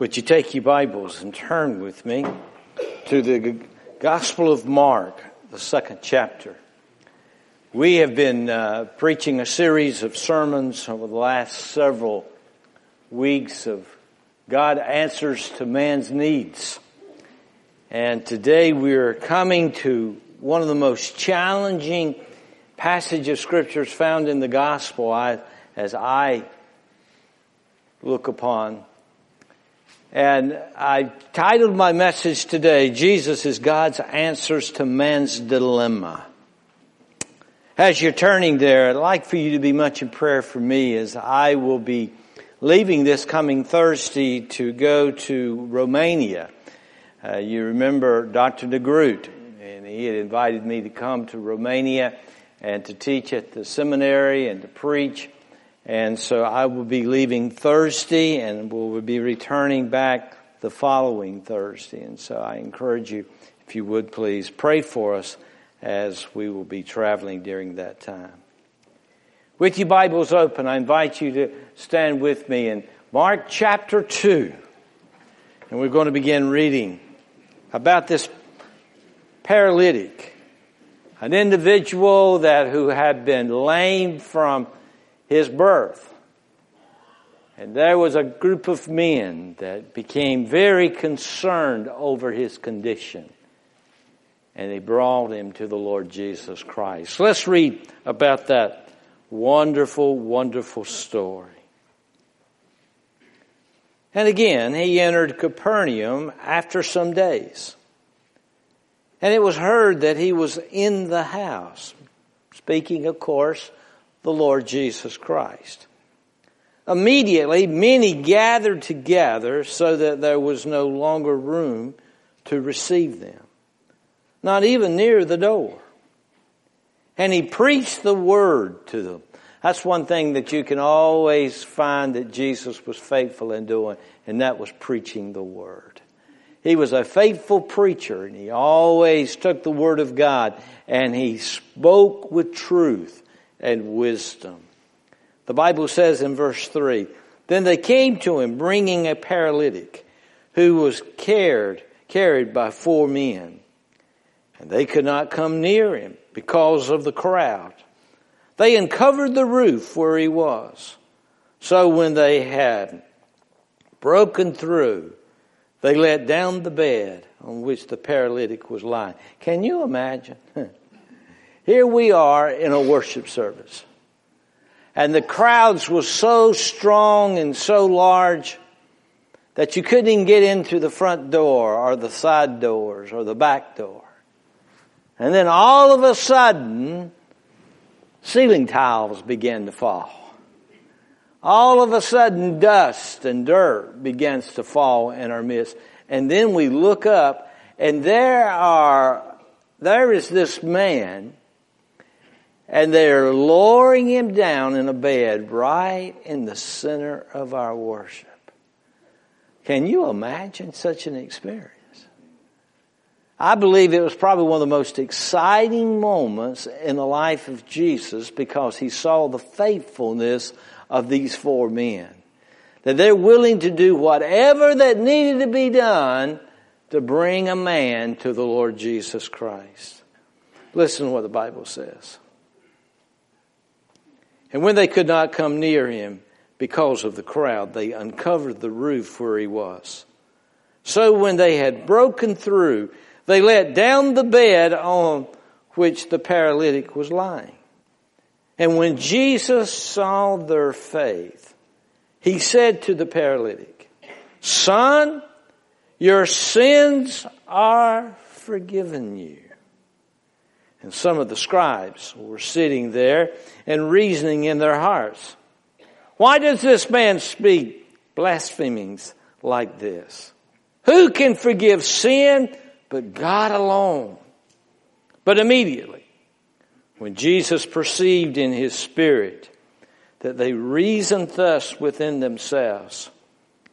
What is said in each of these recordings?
Would you take your Bibles and turn with me to the Gospel of Mark, the second chapter? We have been uh, preaching a series of sermons over the last several weeks of God answers to man's needs. And today we are coming to one of the most challenging passages of scriptures found in the gospel I, as I look upon and I titled my message today, Jesus is God's answers to man's dilemma. As you're turning there, I'd like for you to be much in prayer for me as I will be leaving this coming Thursday to go to Romania. Uh, you remember Dr. de Groot, and he had invited me to come to Romania and to teach at the seminary and to preach. And so I will be leaving Thursday and we will be returning back the following Thursday. And so I encourage you, if you would please, pray for us as we will be traveling during that time. With your Bibles open, I invite you to stand with me in Mark chapter 2. And we're going to begin reading about this paralytic, an individual that who had been lame from his birth. And there was a group of men that became very concerned over his condition. And they brought him to the Lord Jesus Christ. Let's read about that wonderful, wonderful story. And again, he entered Capernaum after some days. And it was heard that he was in the house. Speaking, of course, the Lord Jesus Christ. Immediately, many gathered together so that there was no longer room to receive them, not even near the door. And he preached the word to them. That's one thing that you can always find that Jesus was faithful in doing, and that was preaching the word. He was a faithful preacher, and he always took the word of God and he spoke with truth and wisdom. The Bible says in verse 3 Then they came to him bringing a paralytic who was cared, carried by four men. And they could not come near him because of the crowd. They uncovered the roof where he was. So when they had broken through, they let down the bed on which the paralytic was lying. Can you imagine? Here we are in a worship service. And the crowds were so strong and so large that you couldn't even get into the front door or the side doors or the back door. And then all of a sudden, ceiling tiles began to fall. All of a sudden, dust and dirt begins to fall in our midst. And then we look up and there are, there is this man and they're lowering him down in a bed right in the center of our worship. Can you imagine such an experience? I believe it was probably one of the most exciting moments in the life of Jesus because he saw the faithfulness of these four men. That they're willing to do whatever that needed to be done to bring a man to the Lord Jesus Christ. Listen to what the Bible says. And when they could not come near him because of the crowd, they uncovered the roof where he was. So when they had broken through, they let down the bed on which the paralytic was lying. And when Jesus saw their faith, he said to the paralytic, Son, your sins are forgiven you. And some of the scribes were sitting there and reasoning in their hearts. Why does this man speak blasphemings like this? Who can forgive sin but God alone? But immediately, when Jesus perceived in his spirit that they reasoned thus within themselves,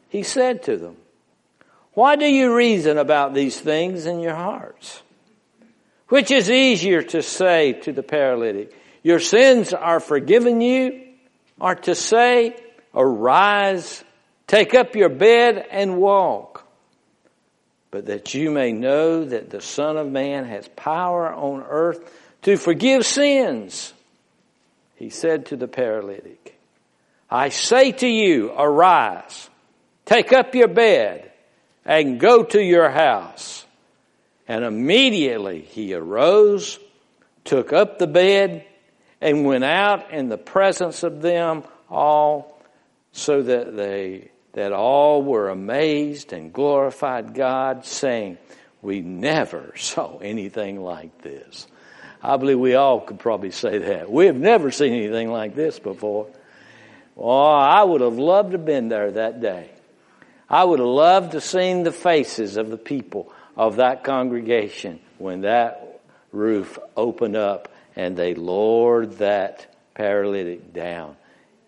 he said to them, Why do you reason about these things in your hearts? Which is easier to say to the paralytic, your sins are forgiven you, or to say, arise Take up your bed and walk. But that you may know that the Son of Man has power on earth to forgive sins. He said to the paralytic, I say to you, arise, take up your bed, and go to your house. And immediately he arose, took up the bed, and went out in the presence of them all, so that they that all were amazed and glorified God, saying, We never saw anything like this. I believe we all could probably say that. We have never seen anything like this before. Oh, I would have loved to have been there that day. I would have loved to have seen the faces of the people of that congregation when that roof opened up and they lowered that paralytic down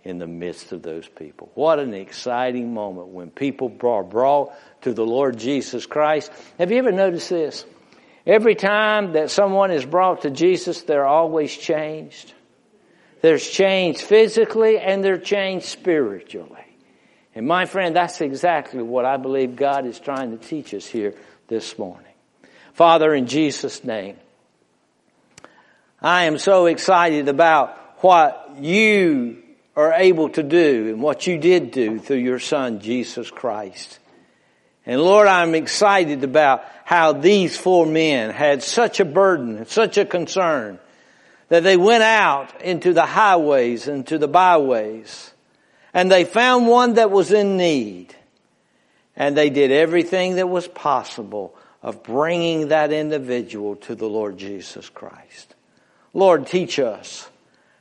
in the midst of those people. What an exciting moment when people are brought to the Lord Jesus Christ. Have you ever noticed this? Every time that someone is brought to Jesus, they're always changed. There's change physically and they're changed spiritually. And my friend, that's exactly what I believe God is trying to teach us here this morning. Father, in Jesus' name, I am so excited about what you are able to do and what you did do through your son, Jesus Christ. And Lord, I'm excited about how these four men had such a burden, such a concern, that they went out into the highways and to the byways, and they found one that was in need. And they did everything that was possible of bringing that individual to the Lord Jesus Christ. Lord, teach us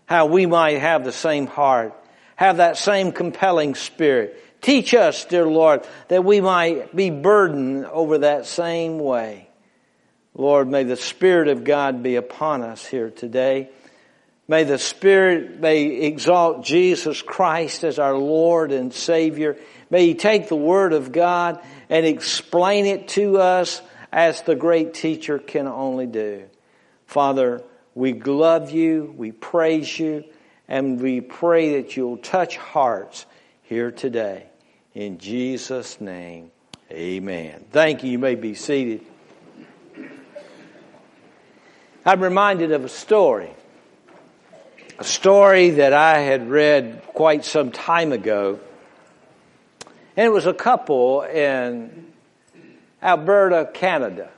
how we might have the same heart, have that same compelling spirit. Teach us, dear Lord, that we might be burdened over that same way. Lord, may the Spirit of God be upon us here today. May the Spirit, may exalt Jesus Christ as our Lord and Savior. May He take the Word of God and explain it to us as the great teacher can only do. Father, we love you, we praise you, and we pray that you'll touch hearts here today. In Jesus' name, amen. Thank you. You may be seated. I'm reminded of a story. A story that I had read quite some time ago. And it was a couple in Alberta, Canada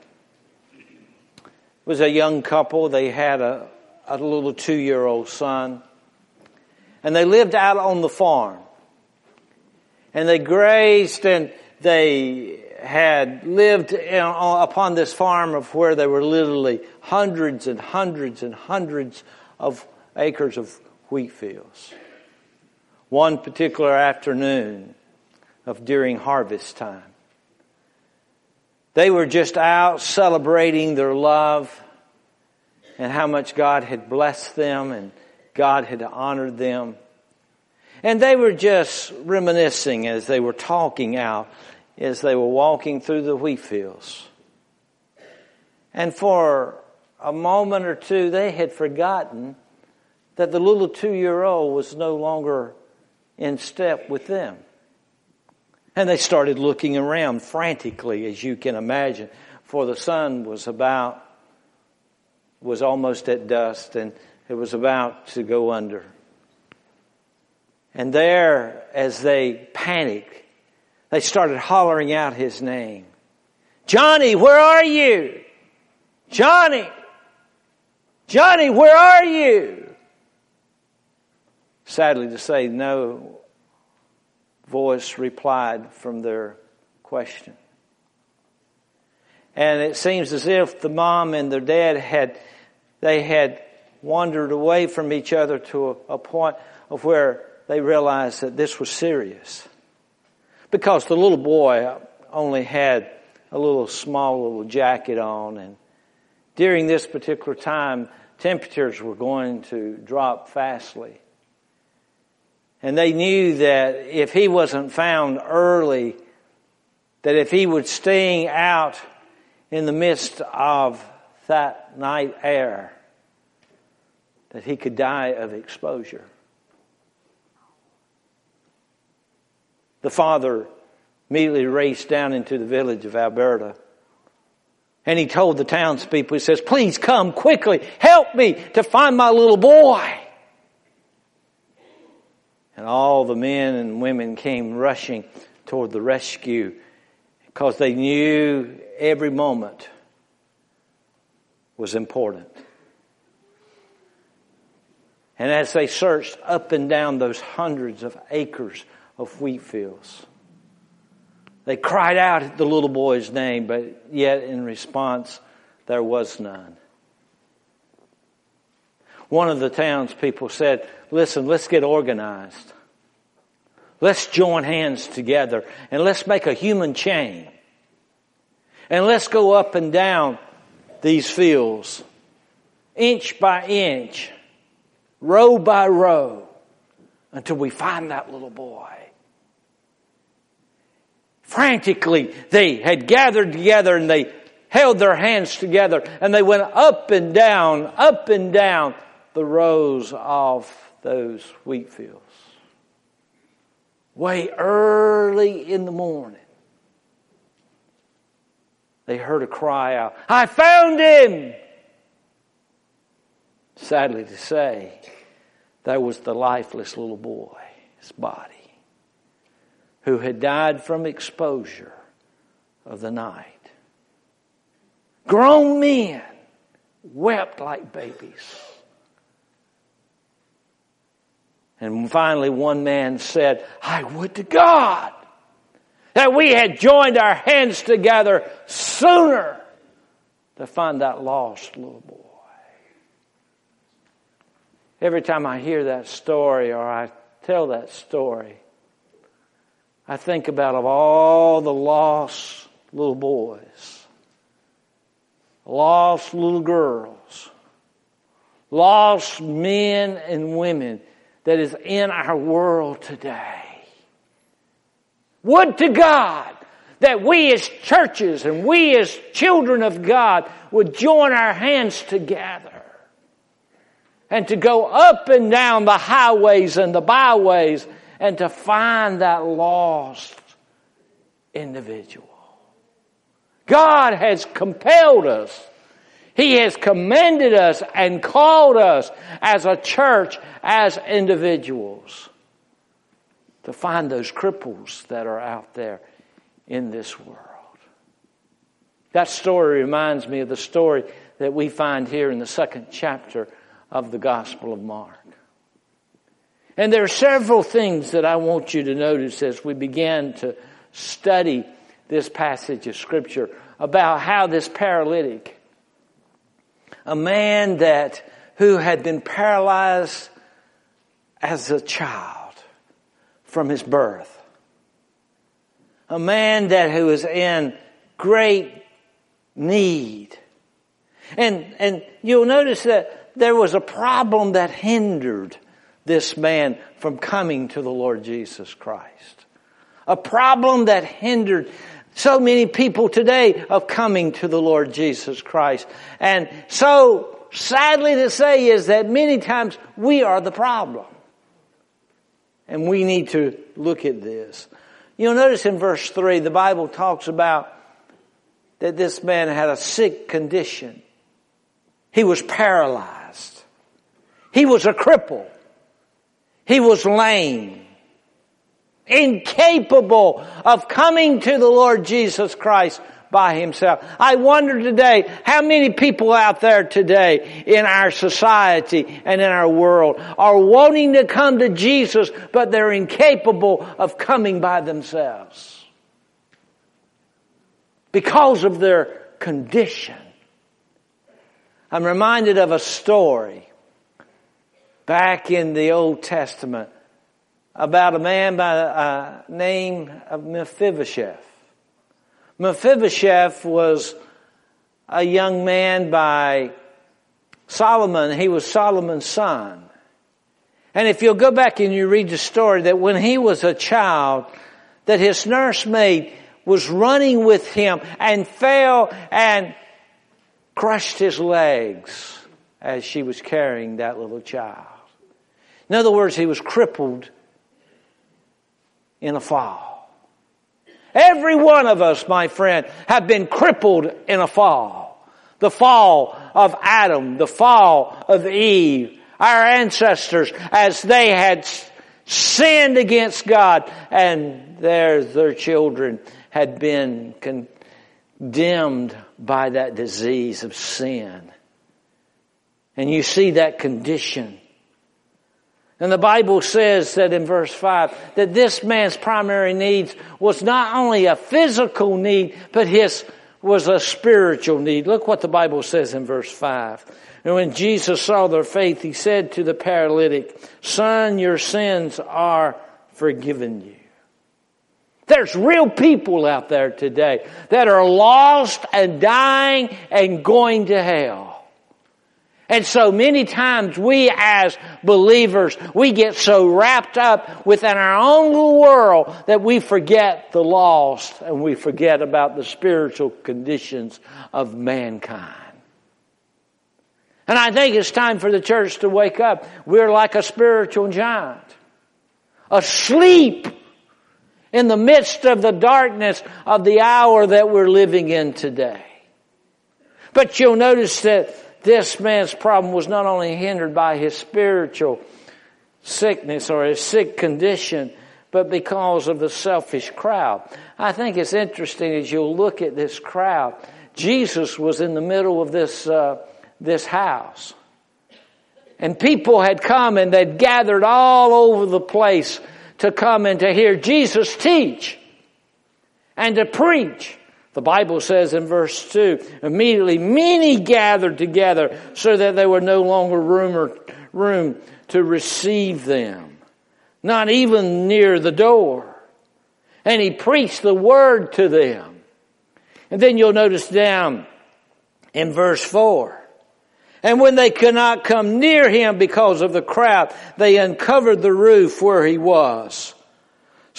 It was a young couple. They had a, a little two year old son. And they lived out on the farm. And they grazed and they had lived in, upon this farm of where there were literally hundreds and hundreds and hundreds of acres of wheat fields. One particular afternoon of during harvest time, they were just out celebrating their love and how much God had blessed them and God had honored them. And they were just reminiscing as they were talking out as they were walking through the wheat fields. And for a moment or two, they had forgotten that the little two year old was no longer in step with them. And they started looking around frantically, as you can imagine, for the sun was about, was almost at dusk and it was about to go under. And there, as they panicked, they started hollering out his name. Johnny, where are you? Johnny! Johnny, where are you? Sadly to say, no voice replied from their question. And it seems as if the mom and their dad had, they had wandered away from each other to a, a point of where they realized that this was serious. Because the little boy only had a little small little jacket on and during this particular time, temperatures were going to drop fastly. And they knew that if he wasn't found early, that if he would stay out in the midst of that night air, that he could die of exposure. The father immediately raced down into the village of Alberta. And he told the townspeople, he says, please come quickly, help me to find my little boy. And all the men and women came rushing toward the rescue because they knew every moment was important. And as they searched up and down those hundreds of acres of wheat fields, they cried out the little boy's name, but yet in response, there was none. One of the townspeople said, listen, let's get organized. Let's join hands together and let's make a human chain. And let's go up and down these fields, inch by inch, row by row, until we find that little boy. Frantically, they had gathered together and they held their hands together and they went up and down, up and down the rows of those wheat fields. Way early in the morning, they heard a cry out, I found him! Sadly to say, that was the lifeless little boy, his body who had died from exposure of the night. Grown men wept like babies. And finally, one man said, I would to God that we had joined our hands together sooner to find that lost little boy. Every time I hear that story or I tell that story, I think about of all the lost little boys, lost little girls, lost men and women that is in our world today. Would to God that we as churches and we as children of God would join our hands together and to go up and down the highways and the byways and to find that lost individual. God has compelled us. He has commended us and called us as a church, as individuals to find those cripples that are out there in this world. That story reminds me of the story that we find here in the second chapter of the Gospel of Mark. And there are several things that I want you to notice as we begin to study this passage of Scripture about how this paralytic, a man that who had been paralyzed as a child, from his birth. A man that who was in great need. And, and you'll notice that there was a problem that hindered this man from coming to the Lord Jesus Christ. A problem that hindered so many people today of coming to the Lord Jesus Christ. And so sadly to say is that many times we are the problem. And we need to look at this. You'll notice in verse 3, the Bible talks about that this man had a sick condition. He was paralyzed. He was a cripple. He was lame. Incapable of coming to the Lord Jesus Christ by himself. I wonder today, how many people out there today in our society and in our world are wanting to come to Jesus, but they're incapable of coming by themselves. Because of their condition. I'm reminded of a story back in the Old Testament about a man by the uh, name of Mephibosheth. Mephibosheth was a young man by Solomon. He was Solomon's son. And if you'll go back and you read the story that when he was a child, that his nursemaid was running with him and fell and crushed his legs as she was carrying that little child. In other words, he was crippled in a fall. Every one of us, my friend, have been crippled in a fall. The fall of Adam, the fall of Eve, our ancestors as they had sinned against God and their, their children had been condemned by that disease of sin. And you see that condition. And the Bible says that in verse 5 that this man's primary needs was not only a physical need, but his was a spiritual need. Look what the Bible says in verse 5. And when Jesus saw their faith, he said to the paralytic, Son, your sins are forgiven you. There's real people out there today that are lost and dying and going to hell. And so many times we as believers, we get so wrapped up within our own little world that we forget the lost and we forget about the spiritual conditions of mankind. And I think it's time for the church to wake up. We're like a spiritual giant, asleep in the midst of the darkness of the hour that we're living in today. But you'll notice that this man's problem was not only hindered by his spiritual sickness or his sick condition, but because of the selfish crowd. I think it's interesting as you'll look at this crowd. Jesus was in the middle of this uh, this house. And people had come and they'd gathered all over the place to come and to hear Jesus teach and to preach. The Bible says in verse 2, immediately many gathered together so that there were no longer room or room to receive them. Not even near the door. And he preached the word to them. And then you'll notice down in verse 4, and when they could not come near him because of the crowd, they uncovered the roof where he was.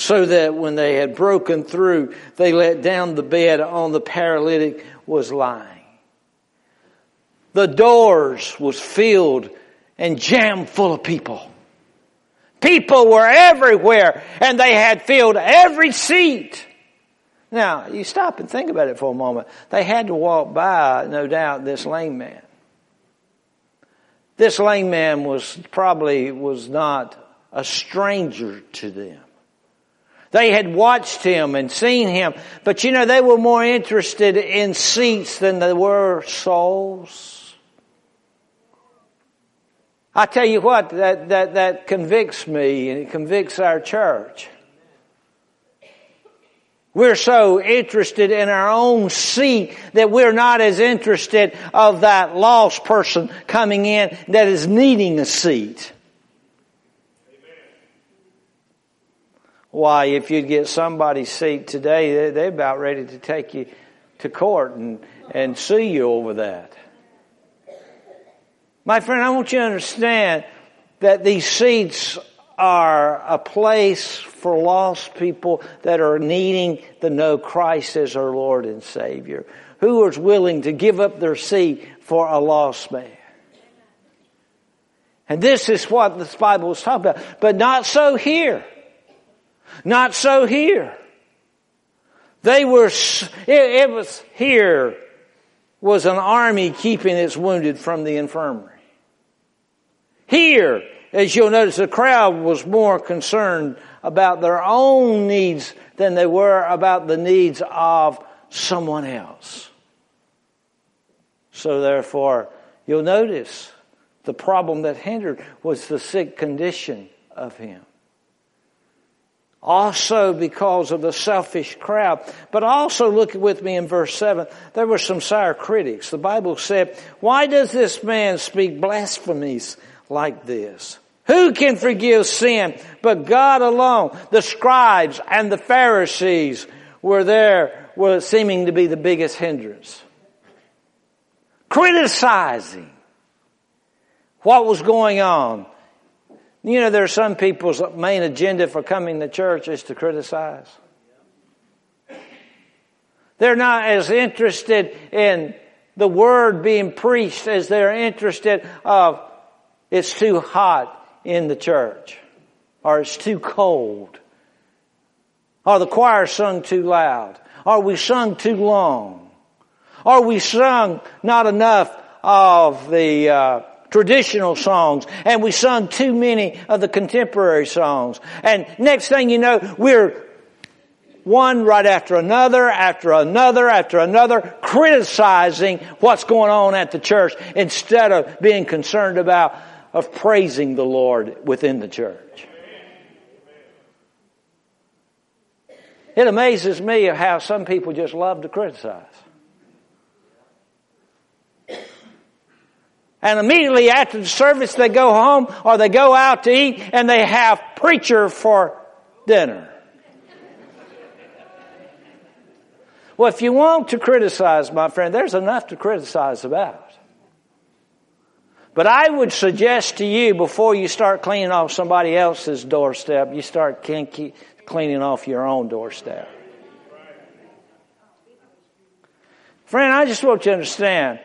So that when they had broken through, they let down the bed on the paralytic was lying. The doors was filled and jammed full of people. People were everywhere and they had filled every seat. Now, you stop and think about it for a moment. They had to walk by, no doubt, this lame man. This lame man was probably was not a stranger to them. They had watched him and seen him, but you know, they were more interested in seats than they were souls. I tell you what, that, that, that convicts me and it convicts our church. We're so interested in our own seat that we're not as interested of that lost person coming in that is needing a seat. Why, if you'd get somebody's seat today, they're about ready to take you to court and, and sue you over that. My friend, I want you to understand that these seats are a place for lost people that are needing to know Christ as our Lord and Savior, who is willing to give up their seat for a lost man. And this is what this Bible is talking about. But not so here. Not so here. They were, it, it was here was an army keeping its wounded from the infirmary. Here, as you'll notice, the crowd was more concerned about their own needs than they were about the needs of someone else. So therefore, you'll notice the problem that hindered was the sick condition of him. Also because of the selfish crowd. But also look with me in verse 7. There were some sour critics. The Bible said, why does this man speak blasphemies like this? Who can forgive sin but God alone? The scribes and the Pharisees were there, were seeming to be the biggest hindrance. Criticizing what was going on. You know, there are some people's main agenda for coming to church is to criticize. They're not as interested in the word being preached as they're interested of it's too hot in the church or it's too cold. Or the choir sung too loud? Or we sung too long? Or we sung not enough of the uh, traditional songs and we sung too many of the contemporary songs. And next thing you know, we're one right after another, after another, after another, criticizing what's going on at the church instead of being concerned about of praising the Lord within the church. It amazes me how some people just love to criticize. And immediately after the service they go home or they go out to eat and they have preacher for dinner. Well, if you want to criticize, my friend, there's enough to criticize about. But I would suggest to you before you start cleaning off somebody else's doorstep, you start cleaning off your own doorstep. Friend, I just want you to understand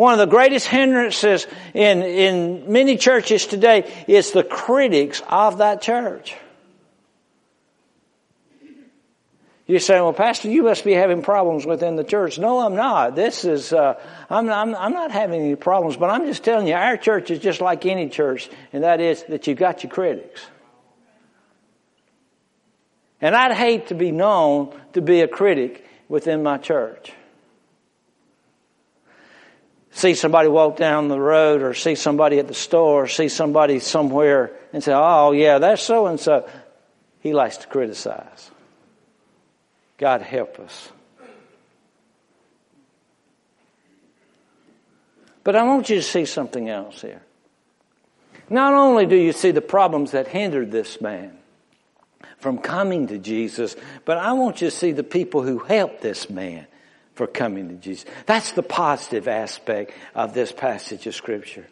one of the greatest hindrances in, in many churches today is the critics of that church. You're saying, well, Pastor, you must be having problems within the church. No, I'm not. This is, uh, I'm, I'm, I'm not having any problems, but I'm just telling you, our church is just like any church, and that is that you've got your critics. And I'd hate to be known to be a critic within my church. See somebody walk down the road or see somebody at the store or see somebody somewhere and say, oh yeah, that's so and so. He likes to criticize. God help us. But I want you to see something else here. Not only do you see the problems that hindered this man from coming to Jesus, but I want you to see the people who helped this man for coming to Jesus. That's the positive aspect of this passage of scripture.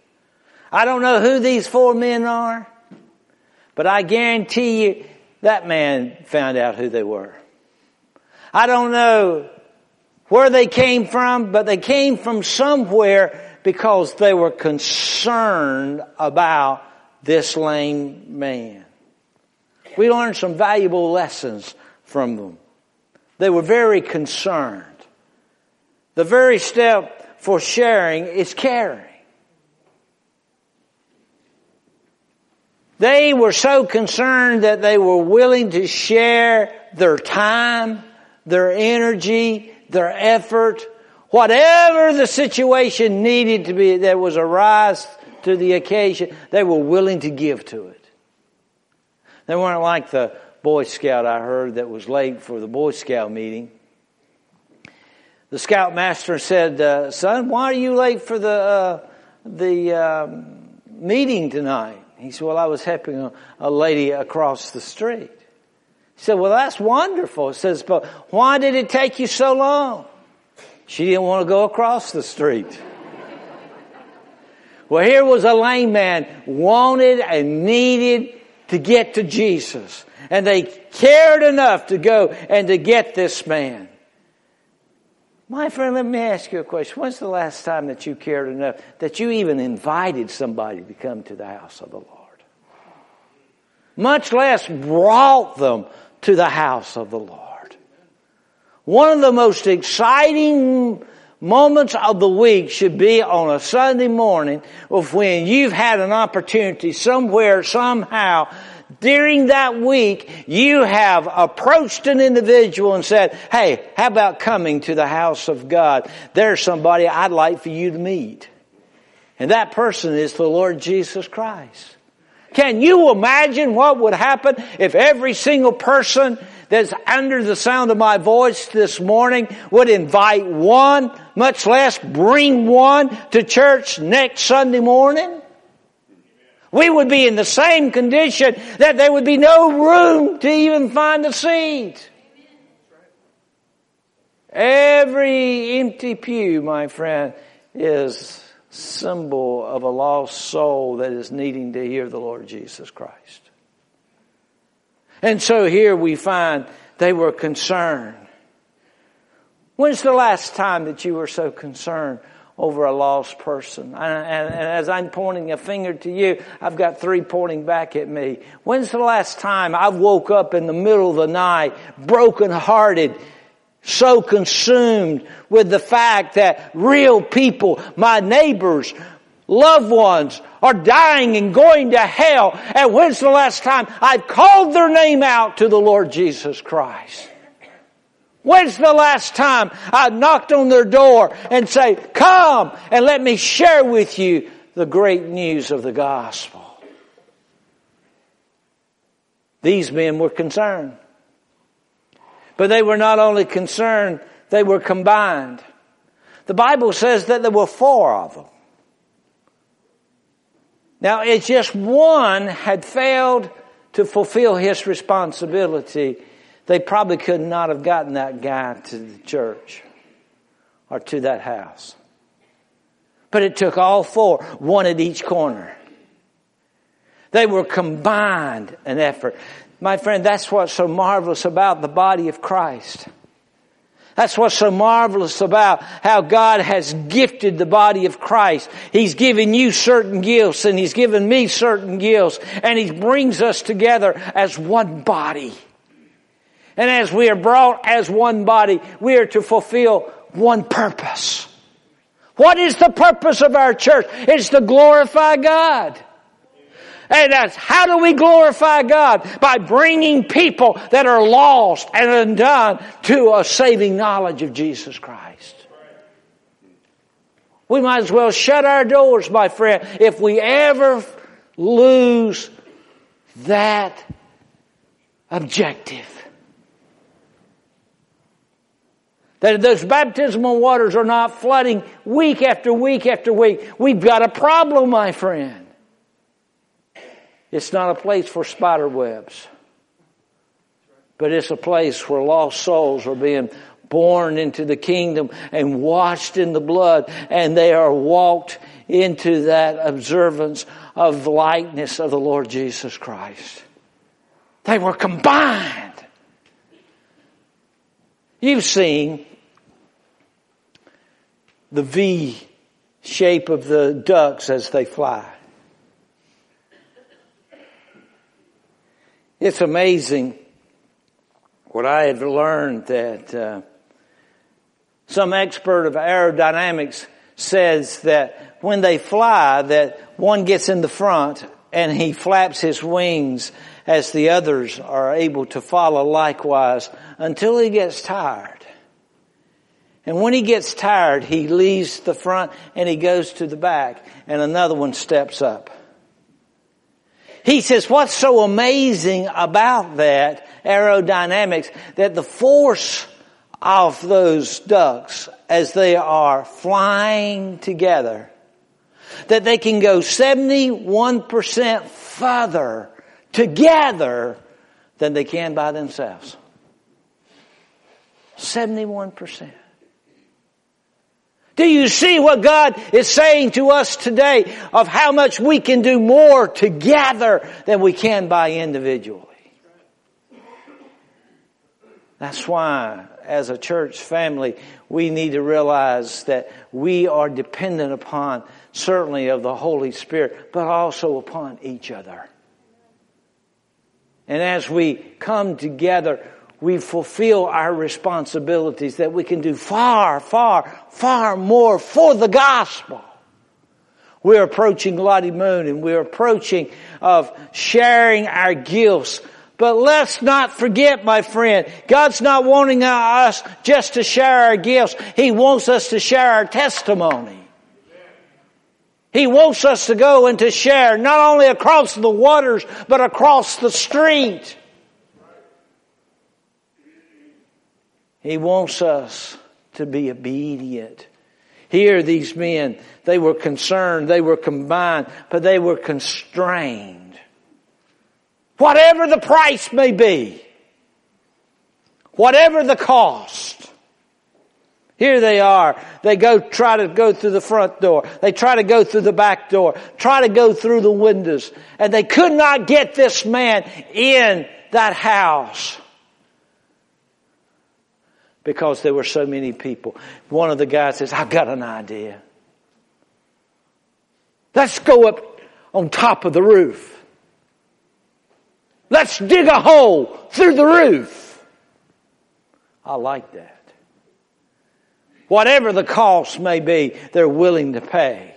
I don't know who these four men are, but I guarantee you that man found out who they were. I don't know where they came from, but they came from somewhere because they were concerned about this lame man. We learned some valuable lessons from them. They were very concerned. The very step for sharing is caring. They were so concerned that they were willing to share their time, their energy, their effort, whatever the situation needed to be that was arise to the occasion, they were willing to give to it. They weren't like the Boy Scout I heard that was late for the Boy Scout meeting. The scoutmaster said, uh, "Son, why are you late for the uh, the um, meeting tonight?" He said, "Well, I was helping a, a lady across the street." He said, well, that's wonderful. He says, but why did it take you so long? She didn't want to go across the street. well, here was a lame man wanted and needed to get to Jesus. And they cared enough to go and to get this man. My friend, let me ask you a question. When's the last time that you cared enough that you even invited somebody to come to the house of the Lord? Much less brought them to the house of the Lord. One of the most exciting moments of the week should be on a Sunday morning of when you've had an opportunity somewhere, somehow, during that week, you have approached an individual and said, hey, how about coming to the house of God? There's somebody I'd like for you to meet. And that person is the Lord Jesus Christ. Can you imagine what would happen if every single person that's under the sound of my voice this morning would invite one, much less bring one to church next Sunday morning? We would be in the same condition that there would be no room to even find a seat. Every empty pew, my friend, is symbol of a lost soul that is needing to hear the Lord Jesus Christ. And so here we find they were concerned. When's the last time that you were so concerned over a lost person. And, and, as I'm pointing a finger to you, I've got three pointing back at me. When's the last time I woke up in the middle of the night, broken hearted, so consumed with the fact that real people, my neighbors, loved ones are dying and going to hell. And when's the last time I've called their name out to the Lord Jesus Christ? When's the last time I knocked on their door and say, come and let me share with you the great news of the gospel? These men were concerned. But they were not only concerned, they were combined. The Bible says that there were four of them. Now it's just one had failed to fulfill his responsibility they probably could not have gotten that guy to the church or to that house. But it took all four, one at each corner. They were combined an effort. My friend, that's what's so marvelous about the body of Christ. That's what's so marvelous about how God has gifted the body of Christ. He's given you certain gifts and He's given me certain gifts and He brings us together as one body. And as we are brought as one body, we are to fulfill one purpose. What is the purpose of our church? It's to glorify God. And that's how do we glorify God? By bringing people that are lost and undone to a saving knowledge of Jesus Christ. We might as well shut our doors, my friend, if we ever lose that objective. That those baptismal waters are not flooding week after week after week. We've got a problem, my friend. It's not a place for spider webs, but it's a place where lost souls are being born into the kingdom and washed in the blood, and they are walked into that observance of the likeness of the Lord Jesus Christ. They were combined. You've seen the V shape of the ducks as they fly. It's amazing what I had learned that uh, some expert of aerodynamics says that when they fly that one gets in the front and he flaps his wings as the others are able to follow likewise until he gets tired. And when he gets tired, he leaves the front and he goes to the back and another one steps up. He says, what's so amazing about that aerodynamics that the force of those ducks as they are flying together, that they can go 71% further together than they can by themselves. 71%. Do you see what God is saying to us today of how much we can do more together than we can by individually? That's why, as a church family, we need to realize that we are dependent upon certainly of the Holy Spirit, but also upon each other. And as we come together, we fulfill our responsibilities, that we can do far, far, far more for the gospel. We're approaching Lottie Moon and we're approaching of sharing our gifts. But let's not forget, my friend, God's not wanting us just to share our gifts. He wants us to share our testimony. He wants us to go and to share not only across the waters, but across the street. He wants us to be obedient. Here, these men, they were concerned, they were combined, but they were constrained. Whatever the price may be, whatever the cost, here they are. They go try to go through the front door. They try to go through the back door. Try to go through the windows. And they could not get this man in that house because there were so many people. One of the guys says, I've got an idea. Let's go up on top of the roof. Let's dig a hole through the roof. I like that. Whatever the cost may be, they're willing to pay.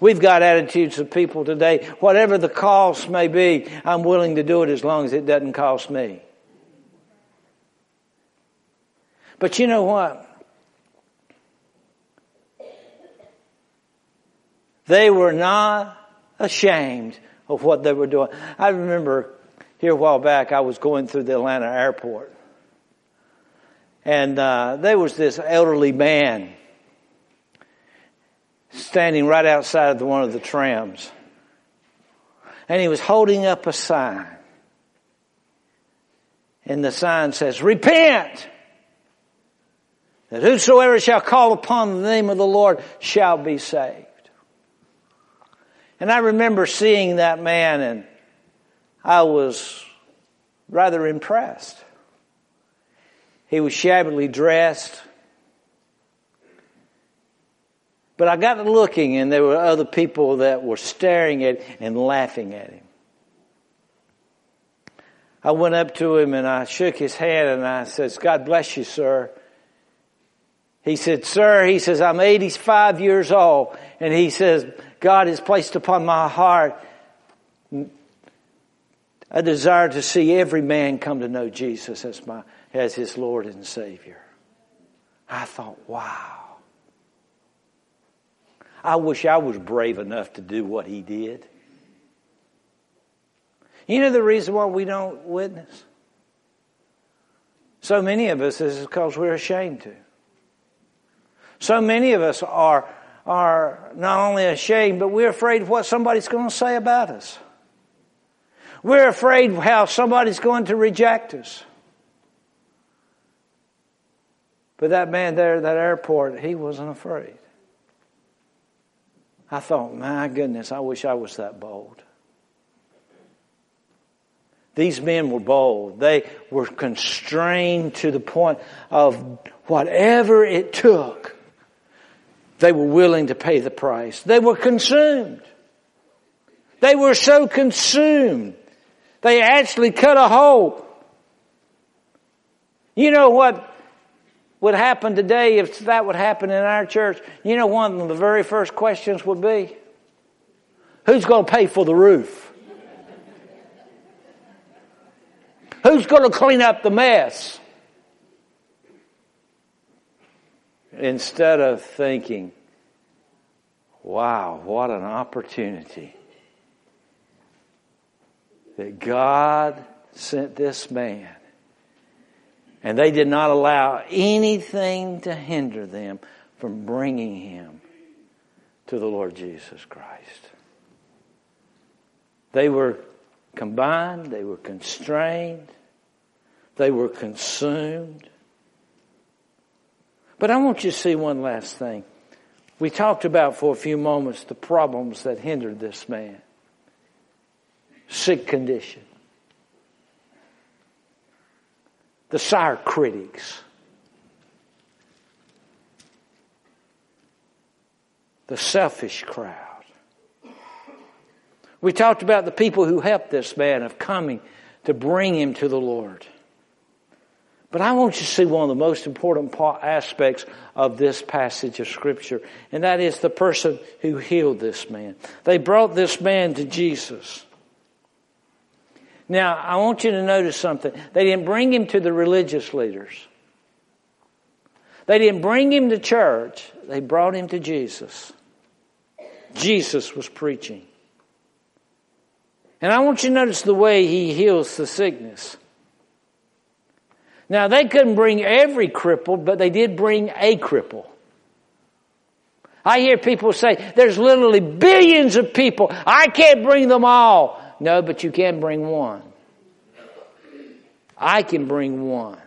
We've got attitudes of people today, whatever the cost may be, I'm willing to do it as long as it doesn't cost me. But you know what? They were not ashamed of what they were doing. I remember here a while back, I was going through the Atlanta airport. And uh, there was this elderly man standing right outside of one of the trams. And he was holding up a sign. And the sign says, Repent! That whosoever shall call upon the name of the Lord shall be saved. And I remember seeing that man and I was rather impressed. He was shabbily dressed. But I got to looking and there were other people that were staring at and laughing at him. I went up to him and I shook his hand and I says, God bless you, sir. He said, sir, he says, I'm 85 years old. And he says, God has placed upon my heart a desire to see every man come to know Jesus as my, as his Lord and Savior. I thought, wow. I wish I was brave enough to do what he did. You know the reason why we don't witness? So many of us is because we're ashamed to. So many of us are are not only ashamed, but we're afraid of what somebody's going to say about us. We're afraid how somebody's going to reject us. But that man there at that airport, he wasn't afraid. I thought, my goodness, I wish I was that bold. These men were bold. They were constrained to the point of whatever it took they were willing to pay the price. They were consumed. They were so consumed. They actually cut a hole. You know what would happen today if that would happen in our church? You know one of the very first questions would be, who's going to pay for the roof? Who's going to clean up the mess? instead of thinking, wow, what an opportunity that God sent this man. And they did not allow anything to hinder them from bringing him to the Lord Jesus Christ. They were combined, they were constrained, they were consumed. But I want you to see one last thing. We talked about for a few moments the problems that hindered this man. Sick condition. The sire critics. The selfish crowd. We talked about the people who helped this man of coming to bring him to the Lord. But I want you to see one of the most important aspects of this passage of scripture, and that is the person who healed this man. They brought this man to Jesus. Now, I want you to notice something. They didn't bring him to the religious leaders. They didn't bring him to church. They brought him to Jesus. Jesus was preaching. And I want you to notice the way he heals the sickness. Now, they couldn't bring every crippled, but they did bring a cripple. I hear people say, there's literally billions of people. I can't bring them all. No, but you can bring one. I can bring one.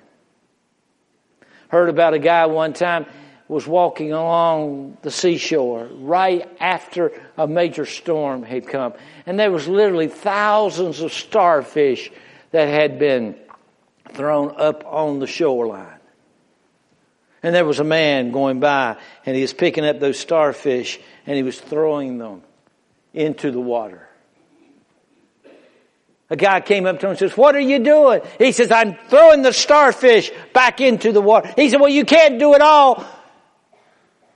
Heard about a guy one time was walking along the seashore right after a major storm had come. And there was literally thousands of starfish that had been thrown up on the shoreline. And there was a man going by and he was picking up those starfish and he was throwing them into the water. A guy came up to him and says, what are you doing? He says, I'm throwing the starfish back into the water. He said, well, you can't do it all.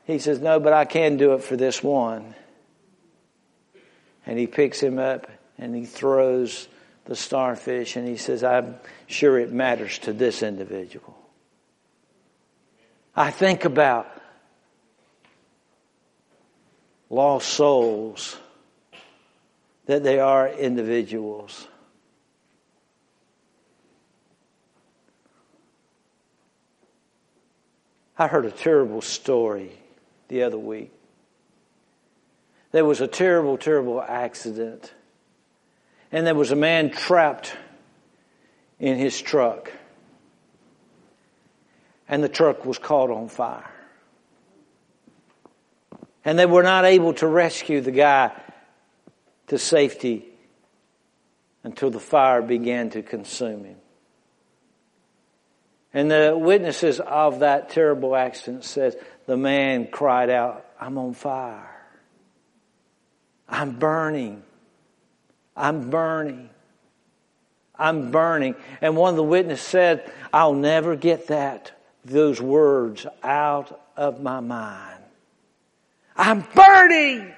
He says, no, but I can do it for this one. And he picks him up and he throws the starfish and he says, I'm sure it matters to this individual. I think about lost souls that they are individuals. I heard a terrible story the other week. There was a terrible, terrible accident. And there was a man trapped in his truck. And the truck was caught on fire. And they were not able to rescue the guy to safety until the fire began to consume him. And the witnesses of that terrible accident says the man cried out, I'm on fire. I'm burning. I'm burning. I'm burning. And one of the witnesses said, I'll never get that, those words out of my mind. I'm burning!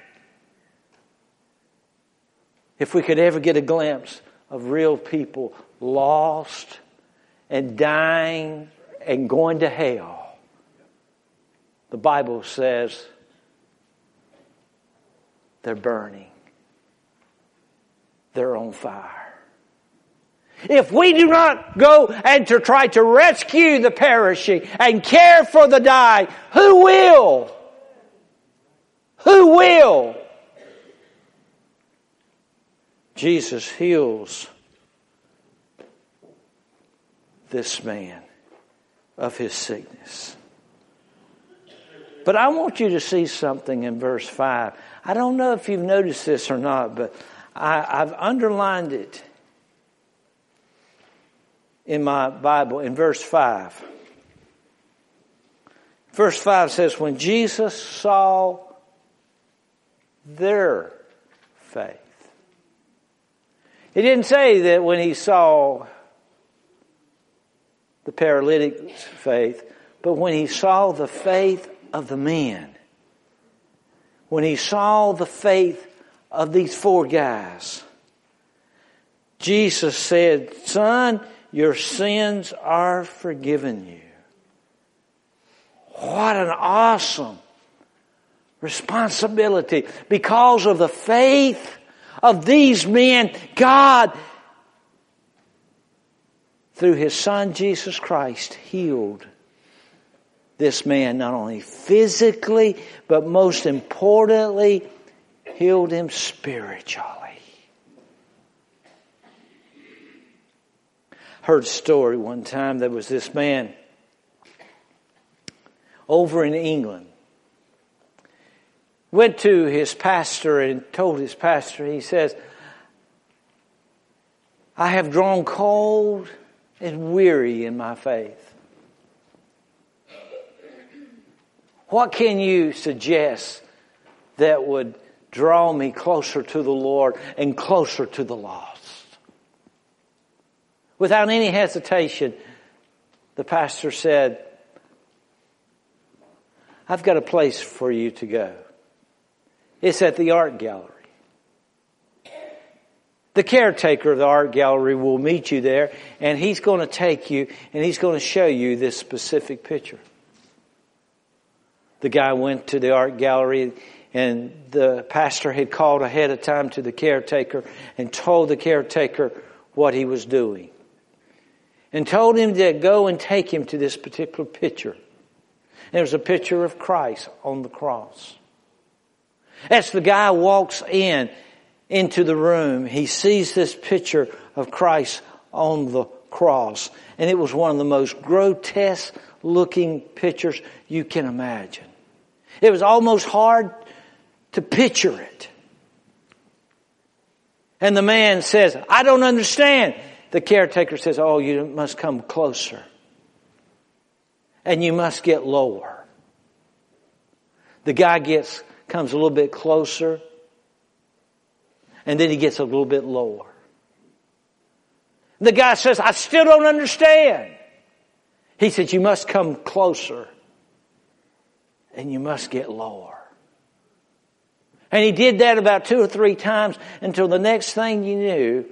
If we could ever get a glimpse of real people lost and dying and going to hell, the Bible says they're burning. They're on fire. If we do not go and to try to rescue the perishing and care for the dying, who will? Who will? Jesus heals this man of his sickness. But I want you to see something in verse 5. I don't know if you've noticed this or not, but I, have underlined it in my Bible in verse 5. Verse 5 says, When Jesus saw their faith. He didn't say that when he saw the paralytic's faith, but when he saw the faith of the men, when he saw the faith of these four guys, Jesus said, Son, your sins are forgiven you. What an awesome responsibility. Because of the faith of these men, God through his son Jesus Christ healed this man not only physically, but most importantly, healed him spiritually. Heard a story one time. There was this man over in England. Went to his pastor and told his pastor, he says, I have drawn cold and weary in my faith. What can you suggest that would draw me closer to the Lord and closer to the lost? Without any hesitation, the pastor said, I've got a place for you to go. It's at the art gallery. The caretaker of the art gallery will meet you there and he's going to take you and he's going to show you this specific picture. The guy went to the art gallery and the pastor had called ahead of time to the caretaker and told the caretaker what he was doing. And told him to go and take him to this particular picture. And it was a picture of Christ on the cross. As the guy walks in, into the room, he sees this picture of Christ on the cross. And it was one of the most grotesque looking pictures you can imagine. It was almost hard to picture it. And the man says, I don't understand. The caretaker says, Oh, you must come closer. And you must get lower. The guy gets, comes a little bit closer And then he gets a little bit lower. The guy says, I still don't understand. He said, You must come closer and you must get lower. And he did that about two or three times until the next thing you knew,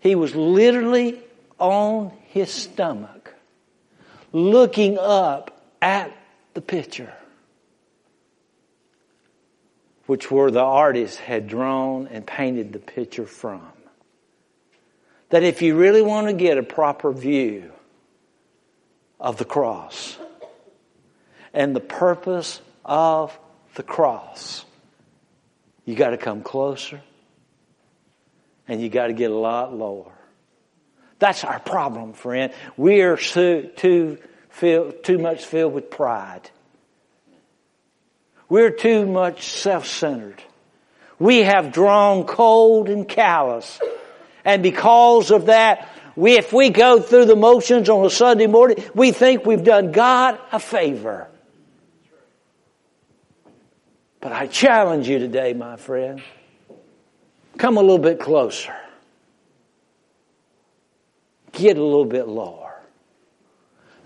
he was literally on his stomach, looking up at the picture, which were the artist had drawn and painted the picture from. That if you really want to get a proper view of the cross and the purpose of the cross, you got to come closer and you got to get a lot lower. That's our problem, friend. We are too, too, too much filled with pride. We're too much self-centered. We have drawn cold and callous. And because of that, we, if we go through the motions on a Sunday morning, we think we've done God a favor. But I challenge you today, my friend. Come a little bit closer. Get a little bit lower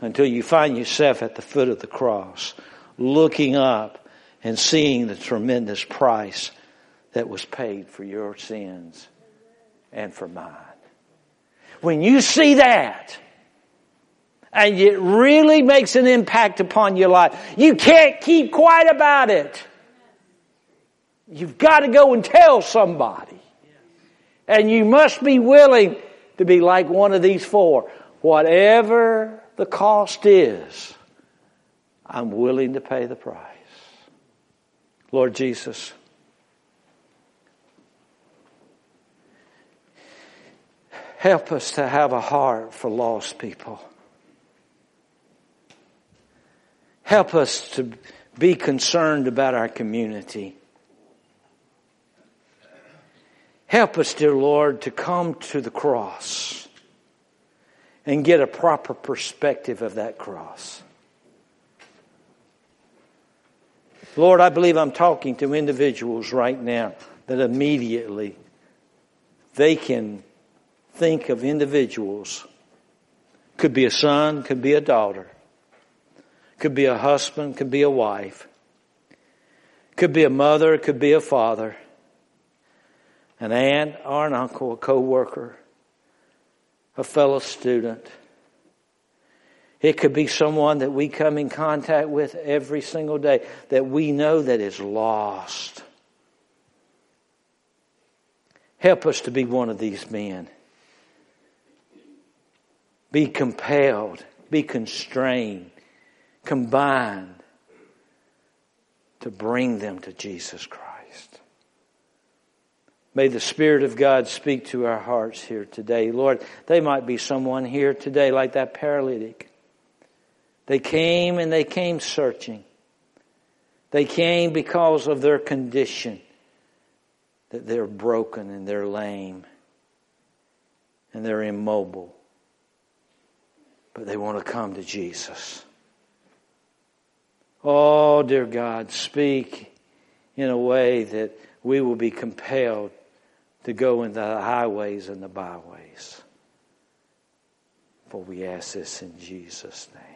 until you find yourself at the foot of the cross, looking up and seeing the tremendous price that was paid for your sins and for mine. When you see that, and it really makes an impact upon your life, you can't keep quiet about it. You've got to go and tell somebody. And you must be willing to be like one of these four. Whatever the cost is, I'm willing to pay the price. Lord Jesus, help us to have a heart for lost people. Help us to be concerned about our community. Help us, dear Lord, to come to the cross and get a proper perspective of that cross. Lord, I believe I'm talking to individuals right now that immediately they can think of individuals. Could be a son, could be a daughter, could be a husband, could be a wife, could be a mother, could be a father an aunt or an uncle, a co-worker, a fellow student. It could be someone that we come in contact with every single day that we know that is lost. Help us to be one of these men. Be compelled, be constrained, combined to bring them to Jesus Christ. May the Spirit of God speak to our hearts here today. Lord, they might be someone here today like that paralytic. They came and they came searching. They came because of their condition, that they're broken and they're lame and they're immobile. But they want to come to Jesus. Oh, dear God, speak in a way that we will be compelled to go into the highways and the byways. For we ask this in Jesus' name.